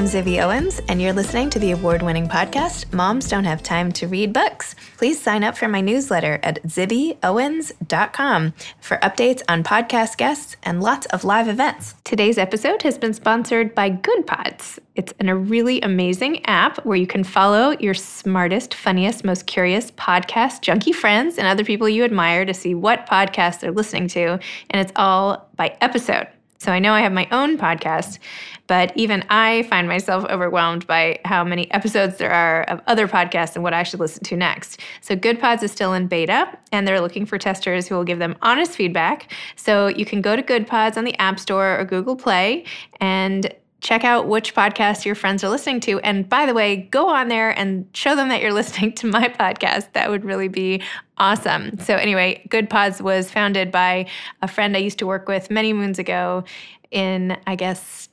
I'm Zibby Owens, and you're listening to the award winning podcast, Moms Don't Have Time to Read Books. Please sign up for my newsletter at zibbyowens.com for updates on podcast guests and lots of live events. Today's episode has been sponsored by Goodpods. It's a really amazing app where you can follow your smartest, funniest, most curious podcast junkie friends and other people you admire to see what podcasts they're listening to. And it's all by episode. So I know I have my own podcast, but even I find myself overwhelmed by how many episodes there are of other podcasts and what I should listen to next. So Goodpods is still in beta, and they're looking for testers who will give them honest feedback. So you can go to Goodpods on the App Store or Google Play and check out which podcast your friends are listening to. And by the way, go on there and show them that you're listening to my podcast. That would really be awesome. So, anyway, Goodpods was founded by a friend I used to work with many moons ago in, I guess,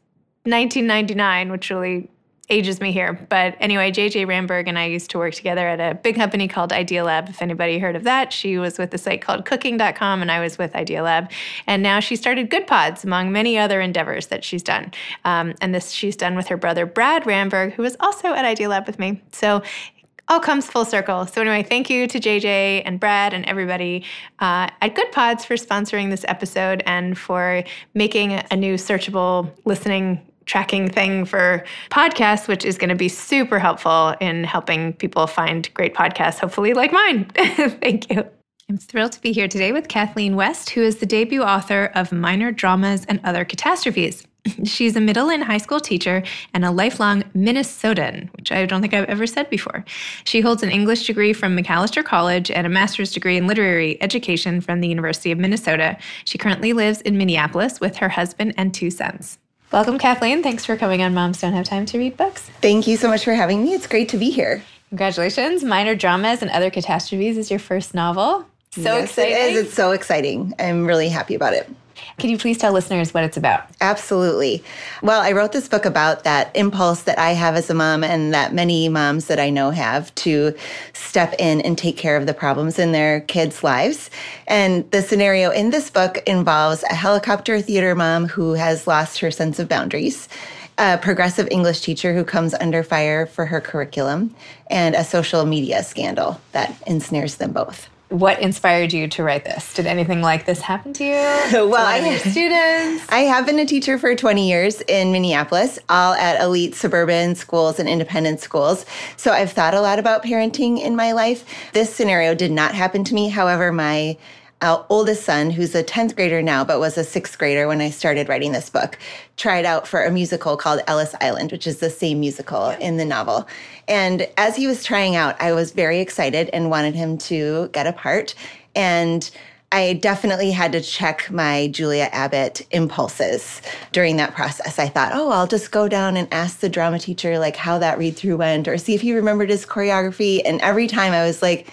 1999, which really ages me here. But anyway, JJ Ramberg and I used to work together at a big company called Idealab. If anybody heard of that, she was with a site called cooking.com and I was with Idealab. And now she started Good Pods among many other endeavors that she's done. Um, and this she's done with her brother Brad Ramberg, who was also at Idealab with me. So all comes full circle. So, anyway, thank you to JJ and Brad and everybody uh, at Goodpods for sponsoring this episode and for making a new searchable listening tracking thing for podcasts, which is going to be super helpful in helping people find great podcasts, hopefully, like mine. Thank you. I'm thrilled to be here today with Kathleen West, who is the debut author of Minor Dramas and Other Catastrophes. She's a middle and high school teacher and a lifelong Minnesotan, which I don't think I've ever said before. She holds an English degree from Macalester College and a master's degree in literary education from the University of Minnesota. She currently lives in Minneapolis with her husband and two sons. Welcome, Kathleen. Thanks for coming on Moms Don't Have Time to Read Books. Thank you so much for having me. It's great to be here. Congratulations. Minor Dramas and Other Catastrophes is your first novel. So yes, exciting. It is. It's so exciting. I'm really happy about it. Can you please tell listeners what it's about? Absolutely. Well, I wrote this book about that impulse that I have as a mom and that many moms that I know have to step in and take care of the problems in their kids' lives. And the scenario in this book involves a helicopter theater mom who has lost her sense of boundaries a progressive English teacher who comes under fire for her curriculum, and a social media scandal that ensnares them both what inspired you to write this? Did anything like this happen to you? well, I have students. I have been a teacher for 20 years in Minneapolis, all at elite suburban schools and independent schools. So I've thought a lot about parenting in my life. This scenario did not happen to me. However, my our oldest son, who's a 10th grader now, but was a sixth grader when I started writing this book, tried out for a musical called Ellis Island, which is the same musical in the novel. And as he was trying out, I was very excited and wanted him to get a part. And I definitely had to check my Julia Abbott impulses during that process. I thought, oh, I'll just go down and ask the drama teacher like how that read through went or see if he remembered his choreography. And every time I was like,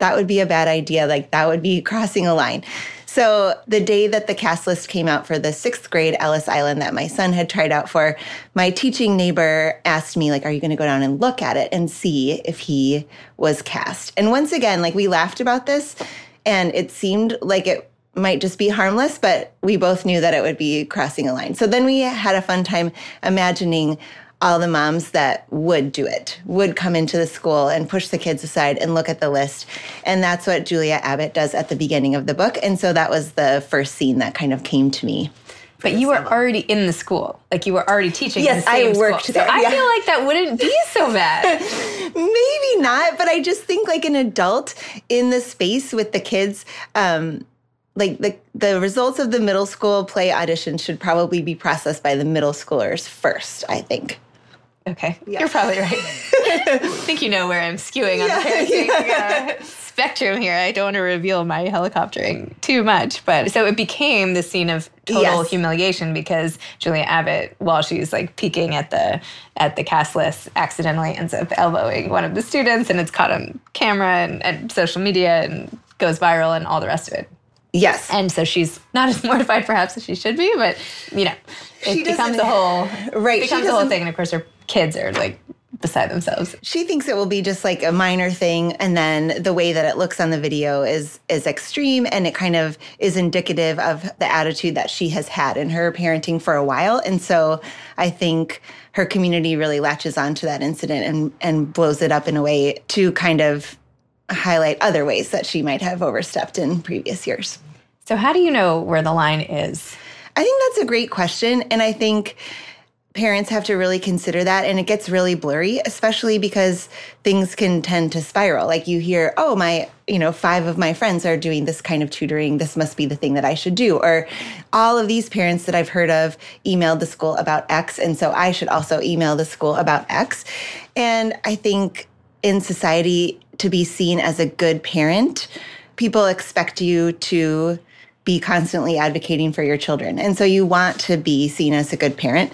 that would be a bad idea. Like that would be crossing a line. So the day that the cast list came out for the sixth grade Ellis Island that my son had tried out for, my teaching neighbor asked me, like, are you going to go down and look at it and see if he was cast? And once again, like we laughed about this and it seemed like it might just be harmless, but we both knew that it would be crossing a line. So then we had a fun time imagining all the moms that would do it would come into the school and push the kids aside and look at the list. And that's what Julia Abbott does at the beginning of the book. And so that was the first scene that kind of came to me. But you were already in the school, like you were already teaching. Yes, I worked school. there. So I feel like that wouldn't be so bad. Maybe not, but I just think like an adult in the space with the kids. Um, like the the results of the middle school play audition should probably be processed by the middle schoolers first. I think. Okay, yeah. you're probably right. I think you know where I'm skewing on yeah, the parenting yeah. uh, spectrum here. I don't want to reveal my helicoptering too much, but so it became the scene of total yes. humiliation because Julia Abbott, while she's like peeking at the at the cast list, accidentally ends up elbowing one of the students, and it's caught on camera and, and social media and goes viral and all the rest of it. Yes. And so she's not as mortified perhaps as she should be, but you know, it becomes a whole right. It becomes a whole thing. And of course her kids are like beside themselves. She thinks it will be just like a minor thing and then the way that it looks on the video is is extreme and it kind of is indicative of the attitude that she has had in her parenting for a while. And so I think her community really latches onto that incident and and blows it up in a way to kind of highlight other ways that she might have overstepped in previous years. So how do you know where the line is? I think that's a great question and I think parents have to really consider that and it gets really blurry especially because things can tend to spiral. Like you hear oh my you know five of my friends are doing this kind of tutoring. This must be the thing that i should do. Or all of these parents that i've heard of emailed the school about x and so i should also email the school about x. And i think in society to be seen as a good parent people expect you to be constantly advocating for your children. And so you want to be seen as a good parent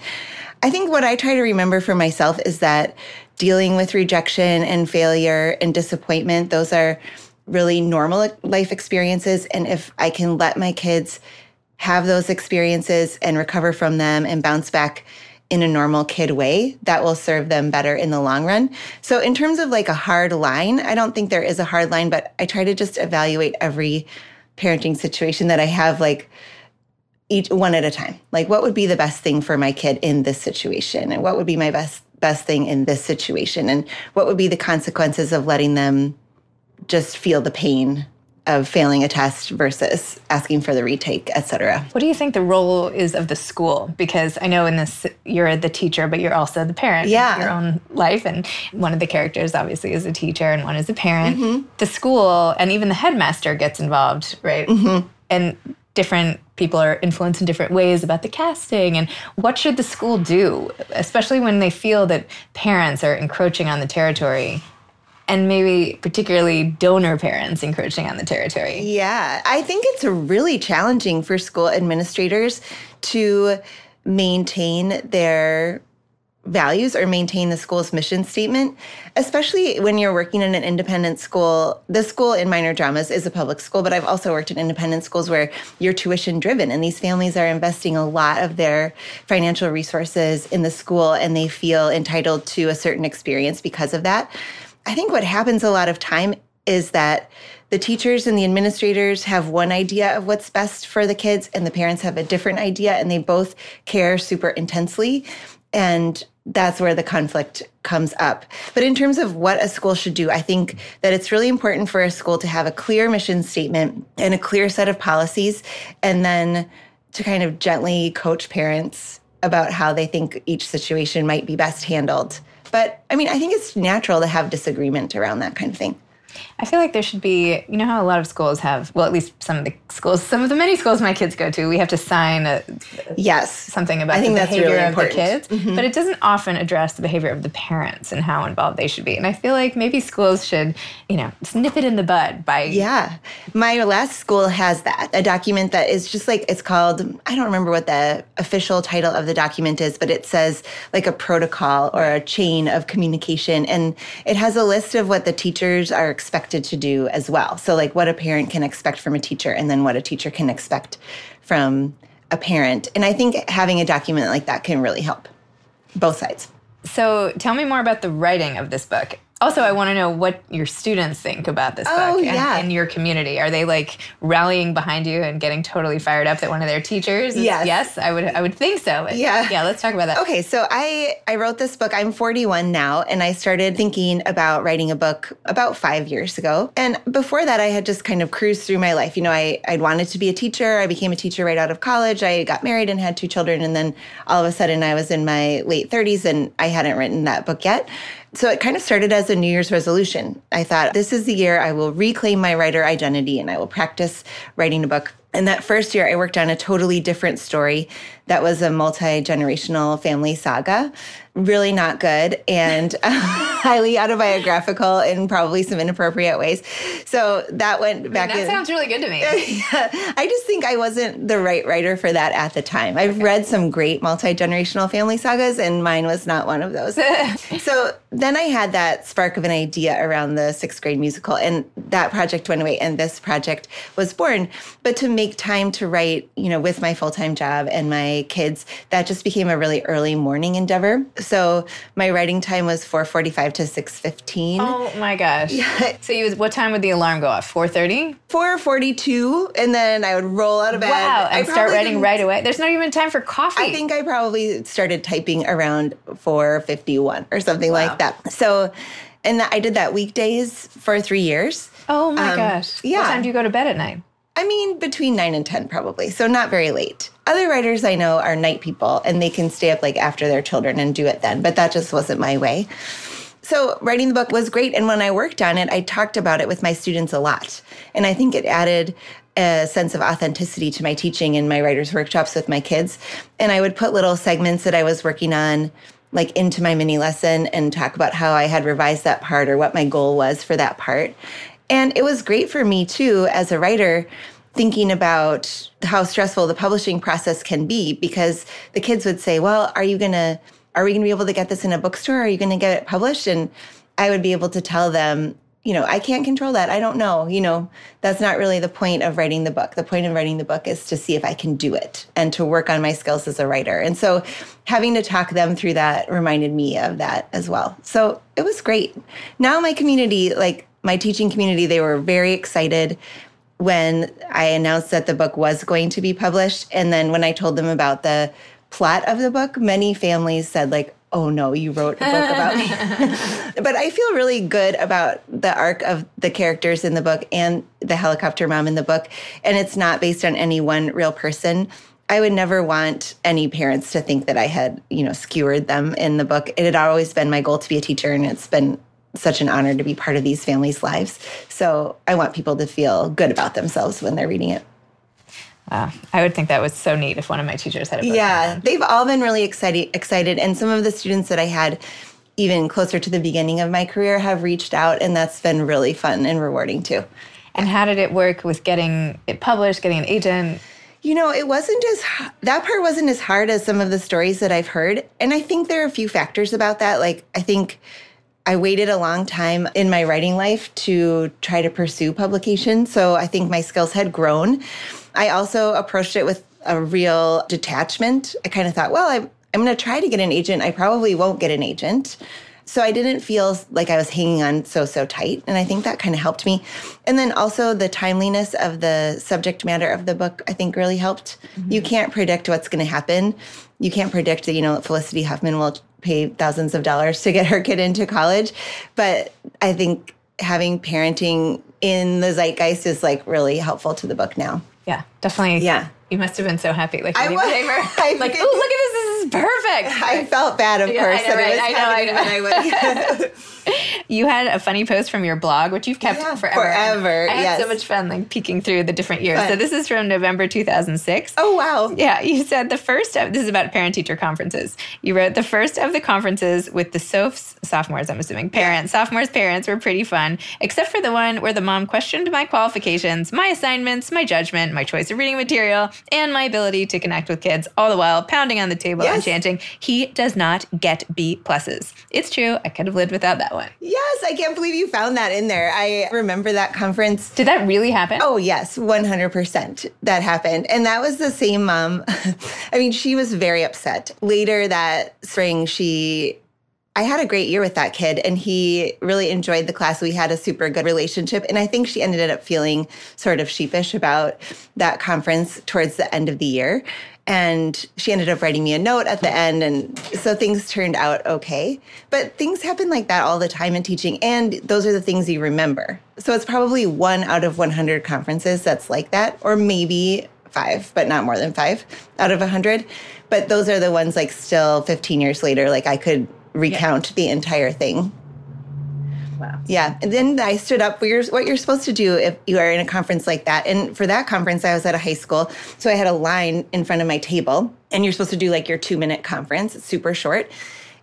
I think what I try to remember for myself is that dealing with rejection and failure and disappointment, those are really normal life experiences. And if I can let my kids have those experiences and recover from them and bounce back in a normal kid way, that will serve them better in the long run. So, in terms of like a hard line, I don't think there is a hard line, but I try to just evaluate every parenting situation that I have like each one at a time. Like what would be the best thing for my kid in this situation and what would be my best best thing in this situation and what would be the consequences of letting them just feel the pain of failing a test versus asking for the retake, et cetera. What do you think the role is of the school? Because I know in this you're the teacher, but you're also the parent yeah. your own life. And one of the characters obviously is a teacher and one is a parent. Mm-hmm. The school and even the headmaster gets involved, right? Mm-hmm. And different people are influenced in different ways about the casting and what should the school do especially when they feel that parents are encroaching on the territory and maybe particularly donor parents encroaching on the territory? Yeah i think it's really challenging for school administrators to maintain their values or maintain the school's mission statement, especially when you're working in an independent school. The school in minor dramas is a public school, but I've also worked in independent schools where you're tuition driven and these families are investing a lot of their financial resources in the school and they feel entitled to a certain experience because of that. I think what happens a lot of time is that the teachers and the administrators have one idea of what's best for the kids and the parents have a different idea and they both care super intensely and that's where the conflict comes up. But in terms of what a school should do, I think that it's really important for a school to have a clear mission statement and a clear set of policies, and then to kind of gently coach parents about how they think each situation might be best handled. But I mean, I think it's natural to have disagreement around that kind of thing. I feel like there should be, you know, how a lot of schools have, well, at least some of the schools, some of the many schools my kids go to, we have to sign a, yes something about I think the that's behavior really of important. the kids, mm-hmm. but it doesn't often address the behavior of the parents and how involved they should be. And I feel like maybe schools should, you know, snip it in the bud by yeah. My last school has that a document that is just like it's called. I don't remember what the official title of the document is, but it says like a protocol or a chain of communication, and it has a list of what the teachers are expected to do as well. So, like what a parent can expect from a teacher, and then what a teacher can expect from a parent. And I think having a document like that can really help both sides. So, tell me more about the writing of this book. Also, I want to know what your students think about this oh, book yeah. and, your community. Are they like rallying behind you and getting totally fired up that one of their teachers? Is, yes, yes, I would. I would think so. Yeah, yeah. Let's talk about that. Okay, so I I wrote this book. I'm 41 now, and I started thinking about writing a book about five years ago. And before that, I had just kind of cruised through my life. You know, I I'd wanted to be a teacher. I became a teacher right out of college. I got married and had two children, and then all of a sudden, I was in my late 30s, and I hadn't written that book yet. So it kind of started as a New Year's resolution. I thought, this is the year I will reclaim my writer identity and I will practice writing a book. And that first year, I worked on a totally different story that was a multi generational family saga really not good and highly autobiographical in probably some inappropriate ways. So that went back. I mean, that in, sounds really good to me. I just think I wasn't the right writer for that at the time. I've okay. read some great multi generational family sagas, and mine was not one of those. so then I had that spark of an idea around the sixth grade musical, and that project went away, and this project was born. But to make time to write, you know, with my full time job and my my kids, that just became a really early morning endeavor. So my writing time was 4:45 to 6:15. Oh my gosh. Yeah. So you was, what time would the alarm go off? 4:30? 4:42 and then I would roll out of bed. Wow, and start writing right away. There's not even time for coffee. I think I probably started typing around 4:51 or something wow. like that. So and I did that weekdays for 3 years. Oh my um, gosh. Yeah. What time do you go to bed at night? I mean, between 9 and 10, probably. So, not very late. Other writers I know are night people and they can stay up like after their children and do it then, but that just wasn't my way. So, writing the book was great. And when I worked on it, I talked about it with my students a lot. And I think it added a sense of authenticity to my teaching in my writers' workshops with my kids. And I would put little segments that I was working on like into my mini lesson and talk about how I had revised that part or what my goal was for that part. And it was great for me too, as a writer, thinking about how stressful the publishing process can be because the kids would say, Well, are you going to, are we going to be able to get this in a bookstore? Are you going to get it published? And I would be able to tell them, you know, I can't control that. I don't know. You know, that's not really the point of writing the book. The point of writing the book is to see if I can do it and to work on my skills as a writer. And so having to talk them through that reminded me of that as well. So it was great. Now my community, like my teaching community, they were very excited when I announced that the book was going to be published. And then when I told them about the plot of the book, many families said, like, oh no, you wrote a book about me. but I feel really good about the arc of the characters in the book and the helicopter mom in the book. And it's not based on any one real person. I would never want any parents to think that I had, you know, skewered them in the book. It had always been my goal to be a teacher, and it's been such an honor to be part of these families' lives. So I want people to feel good about themselves when they're reading it. Wow. I would think that was so neat if one of my teachers had a book. Yeah, they've all been really excited excited and some of the students that I had even closer to the beginning of my career have reached out and that's been really fun and rewarding too. And how did it work with getting it published, getting an agent? You know, it wasn't as that part wasn't as hard as some of the stories that I've heard. And I think there are a few factors about that. Like I think I waited a long time in my writing life to try to pursue publication. So I think my skills had grown. I also approached it with a real detachment. I kind of thought, well, I'm, I'm going to try to get an agent. I probably won't get an agent. So I didn't feel like I was hanging on so, so tight. And I think that kind of helped me. And then also the timeliness of the subject matter of the book, I think really helped. Mm-hmm. You can't predict what's going to happen. You can't predict that, you know, Felicity Huffman will pay thousands of dollars to get her kid into college. But I think having parenting in the zeitgeist is like really helpful to the book now. Yeah, definitely. Yeah. You must have been so happy. Like, I was, I, like, oh, look at this. This is perfect. I felt bad, of yeah, course. I know, right? I know, I know. I you had a funny post from your blog, which you've kept yeah, forever. Forever. I had yes. so much fun like peeking through the different years. But, so this is from November 2006. Oh wow. Yeah, you said the first of this is about parent teacher conferences. You wrote the first of the conferences with the SOFs sophomores, I'm assuming. Parents, sophomores parents were pretty fun, except for the one where the mom questioned my qualifications, my assignments, my judgment, my choice of reading material, and my ability to connect with kids, all the while pounding on the table yes. and chanting, he does not get B pluses. It's true, I could have lived without that one. Yes, I can't believe you found that in there. I remember that conference. Did that really happen? Oh, yes, 100% that happened. And that was the same mom. I mean, she was very upset. Later that spring, she I had a great year with that kid and he really enjoyed the class. We had a super good relationship. And I think she ended up feeling sort of sheepish about that conference towards the end of the year. And she ended up writing me a note at the end. And so things turned out okay. But things happen like that all the time in teaching. And those are the things you remember. So it's probably one out of 100 conferences that's like that, or maybe five, but not more than five out of 100. But those are the ones like still 15 years later, like I could recount yeah. the entire thing. Wow. Yeah. And then I stood up for your, what you're supposed to do if you are in a conference like that. And for that conference, I was at a high school. So I had a line in front of my table, and you're supposed to do like your two minute conference. It's super short.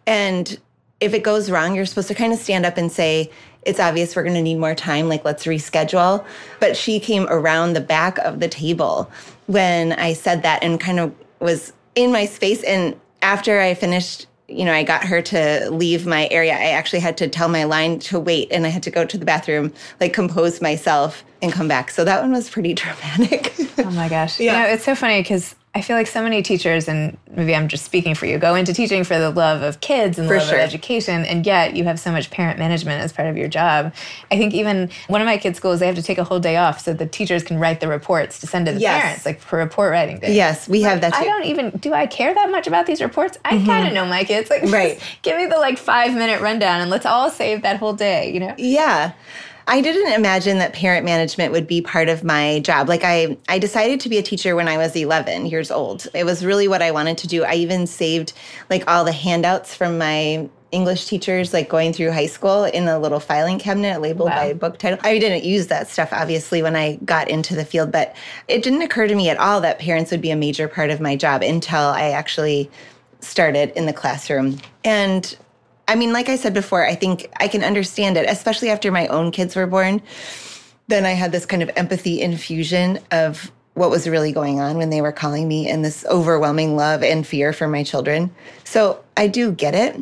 And if it goes wrong, you're supposed to kind of stand up and say, it's obvious we're going to need more time. Like, let's reschedule. But she came around the back of the table when I said that and kind of was in my space. And after I finished you know, I got her to leave my area. I actually had to tell my line to wait and I had to go to the bathroom, like compose myself and come back. So that one was pretty dramatic. oh my gosh. Yeah. You know, it's so funny because I feel like so many teachers, and maybe I'm just speaking for you, go into teaching for the love of kids and the for love sure. of education, and yet you have so much parent management as part of your job. I think even one of my kids' schools, they have to take a whole day off so the teachers can write the reports to send to the Yes. parents, like for report writing day. Yes, we have that too. I don't even do I care that much about these reports? I mm-hmm. kind of know my kids. Like, Right. give me the like five minute rundown and let's all save that whole day. You know? Yeah. I didn't imagine that parent management would be part of my job. Like I I decided to be a teacher when I was 11 years old. It was really what I wanted to do. I even saved like all the handouts from my English teachers like going through high school in a little filing cabinet labeled Wow. by book title. I didn't use that stuff obviously when I got into the field, but it didn't occur to me at all that parents would be a major part of my job until I actually started in the classroom. And I mean, like I said before, I think I can understand it, especially after my own kids were born. Then I had this kind of empathy infusion of what was really going on when they were calling me and this overwhelming love and fear for my children. So I do get it,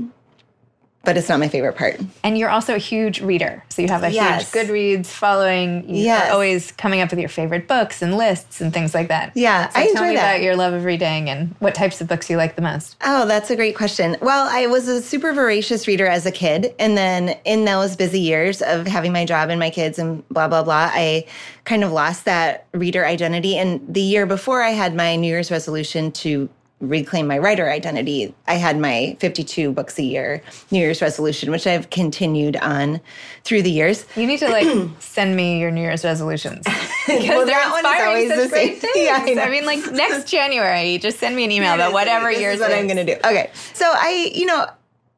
but it's not my favorite part. And you're also a huge reader. So you have a Yes. huge Goodreads following. You Yes. are always coming up with your favorite books and lists and things like that. Yeah, So I tell enjoy me that. about your love of reading and what types of books you like the most. Oh, that's a great question. Well, I was a super voracious reader as a kid. And then in those busy years of having my job and my kids and blah, blah, blah, I kind of lost that reader identity. And the year before I had my New Year's resolution to reclaim my writer identity, I had my 52 books a year New Year's resolution, which I've continued on through the years. You need to like send me your New Year's resolutions because Well, they're that one is inspiring always such the great same. things. Yeah, I. I mean, like next January, just send me an email about whatever yours is what I'm going to do. Okay. So I, you know,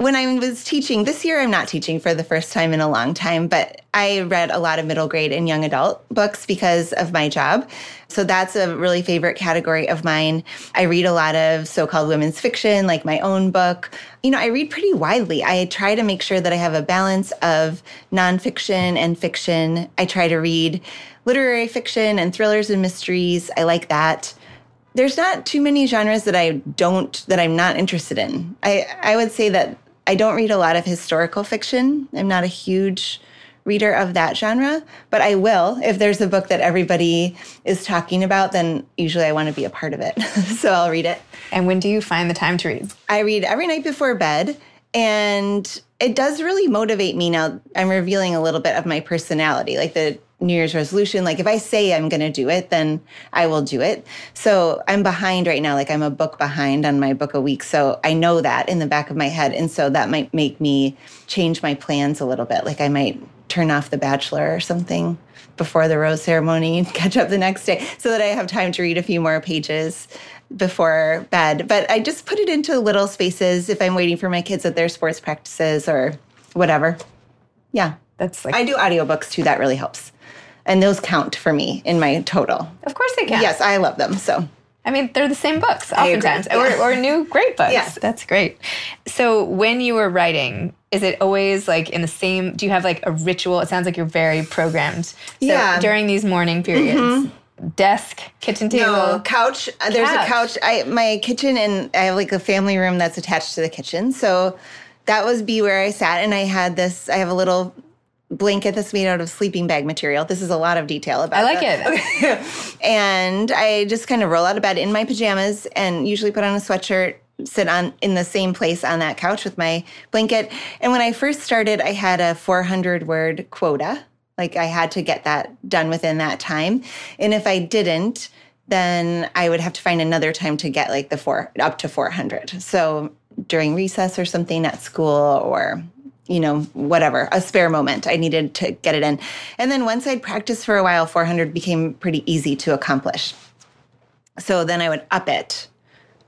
when I was teaching this year, I'm not teaching for the first time in a long time, but I read a lot of middle grade and young adult books because of my job. So that's a really favorite category of mine. I read a lot of so called women's fiction, like my own book. You know, I read pretty widely. I try to make sure that I have a balance of nonfiction and fiction. I try to read literary fiction and thrillers and mysteries. I like that there's not too many genres that I don't that I'm not interested in. I I would say that I don't read a lot of historical fiction. I'm not a huge reader of that genre, but I will if there's a book that everybody is talking about then usually I want to be a part of it. so I'll read it. And when do you find the time to read? I read every night before bed and it does really motivate me now. I'm revealing a little bit of my personality, like the New Year's resolution. Like if I say I'm going to do it, then I will do it. So I'm behind right now. Like I'm a book behind on my book a week. So I know that in the back of my head. And so that might make me change my plans a little bit. Like I might turn off The Bachelor or something before the rose ceremony and catch up the next day so that I have time to read a few more pages before bed. But I just put it into little spaces if I'm waiting for my kids at their sports practices or whatever. Yeah. That's like, I do audiobooks too. That really helps. And those count for me in my total. of course they can. Yes, I love them. So I mean, they're the same books oftentimes, yeah. or, or new great books. Yeah. That's great. So, when you were writing, is it always like in the same? Do you have like a ritual? It sounds like you're very programmed. So Yeah. During these morning periods, desk, kitchen table. No, couch. Uh, There's a couch. I my kitchen and I have like a family room that's attached to the kitchen. So that was be where I sat and I had this I have a little blanket that's made out of sleeping bag material. This is a lot of detail about I like that. it. and I just kind of roll out of bed in my pajamas and usually put on a sweatshirt, sit on in the same place on that couch with my blanket. And when I first started, I had a 400 word quota. Like I had to get that done within that time. And if I didn't, then I would have to find another time to get like the four up to 400. So during recess or something at school or you know, whatever, a spare moment. I needed to get it in. And then once I'd practiced for a while, 400 became pretty easy to accomplish. So then I would up it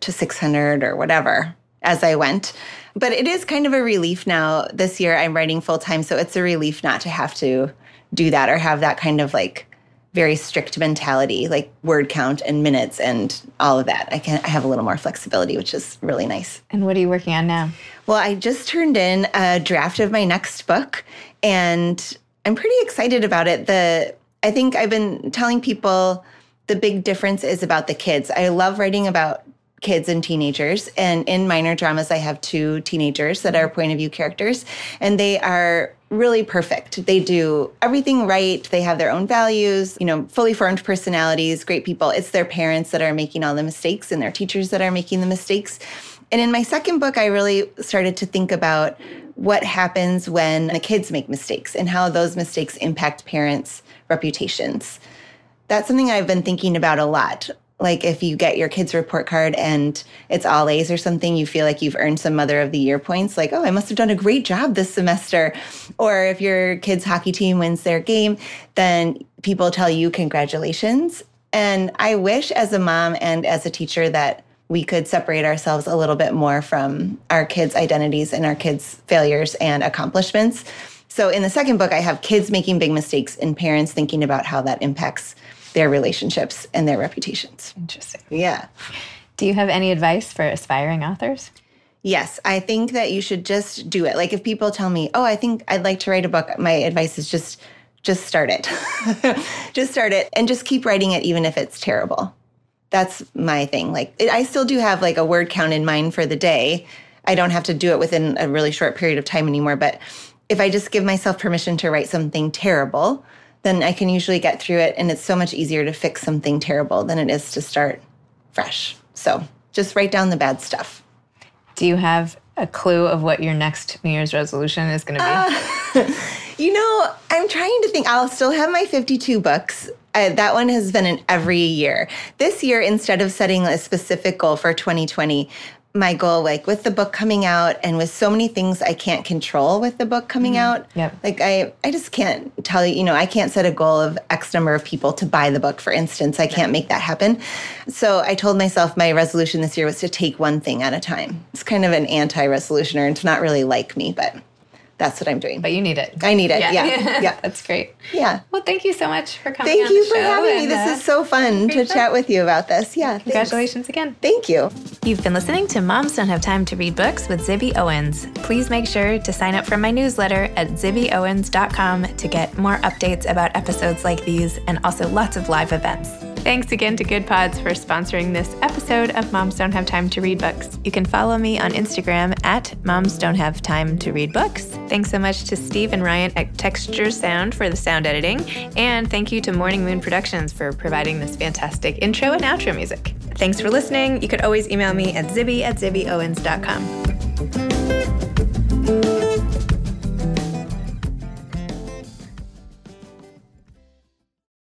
to 600 or whatever as I went. But it is kind of a relief now. This year I'm writing full time. So it's a relief not to have to do that or have that kind of like very strict mentality, like word count and minutes and all of that. I can I have a little more flexibility, which is really nice. And what are you working on now? Well, I just turned in a draft of my next book and I'm pretty excited about it. The I think I've been telling people the big difference is about the kids. I love writing about kids and teenagers. And in minor dramas, I have two teenagers that are point of view characters, and they are really perfect. They do everything right. They have their own values, you know, fully formed personalities, great people. It's their parents that are making all the mistakes and their teachers that are making the mistakes. And in my second book, I really started to think about what happens when the kids make mistakes and how those mistakes impact parents' reputations. That's something I've been thinking about a lot like if you get your kid's report card and it's all A's or something, you feel like you've earned some Mother of the Year points, like, oh, I must have done a great job this semester. Or if your kid's hockey team wins their game, then people tell you congratulations. And I wish as a mom and as a teacher that we could separate ourselves a little bit more from our kids' identities and our kids' failures and accomplishments. So in the second book, I have kids making big mistakes and parents thinking about how that impacts their relationships and their reputations. Interesting. Yeah. Do you have any advice for aspiring authors? Yes, I think that you should just do it. Like if people tell me, "Oh, I think I'd like to write a book," my advice is just just start it. just start it and just keep writing it even if it's terrible. That's my thing. Like it, I still do have like a word count in mind for the day. I don't have to do it within a really short period of time anymore, but if I just give myself permission to write something terrible, then I can usually get through it. And it's so much easier to fix something terrible than it is to start fresh. So just write down the bad stuff. Do you have a clue of what your next New Year's resolution is going to be? Uh, you know, I'm trying to think. I'll still have my 52 books. Uh, that one has been an every year. This year, instead of setting a specific goal for 2020, my goal like with the book coming out and with so many things I can't control with the book coming mm-hmm. out. Yep. Like I I just can't tell you, you know, I can't set a goal of X number of people to buy the book, for instance. I can't make that happen. So I told myself my resolution this year was to take one thing at a time. It's kind of an anti-resolutioner and it's not really like me, but that's what I'm doing. But you need it. I need it. Yeah. Yeah. yeah. that's great. Yeah. Well, thank you so much for coming. Thank you for having me. This uh, is so fun to chat with you about this. Yeah. Congratulations thanks. again. Thank you. You've been listening to Moms Don't Have Time to Read Books with Zibby Owens. Please make sure to sign up for my newsletter at zibbyowens.com to get more updates about episodes like these and also lots of live events. Thanks again to Good Pods for sponsoring this episode of Moms Don't Have Time to Read Books. You can follow me on Instagram at Moms Don't Have Time to Read Books. Thanks so much to Steve and Ryan at Texture Sound for the sound editing. And thank you to Morning Moon Productions for providing this fantastic intro and outro music. Thanks for listening. You could always email me at zibby at zibbyowens.com.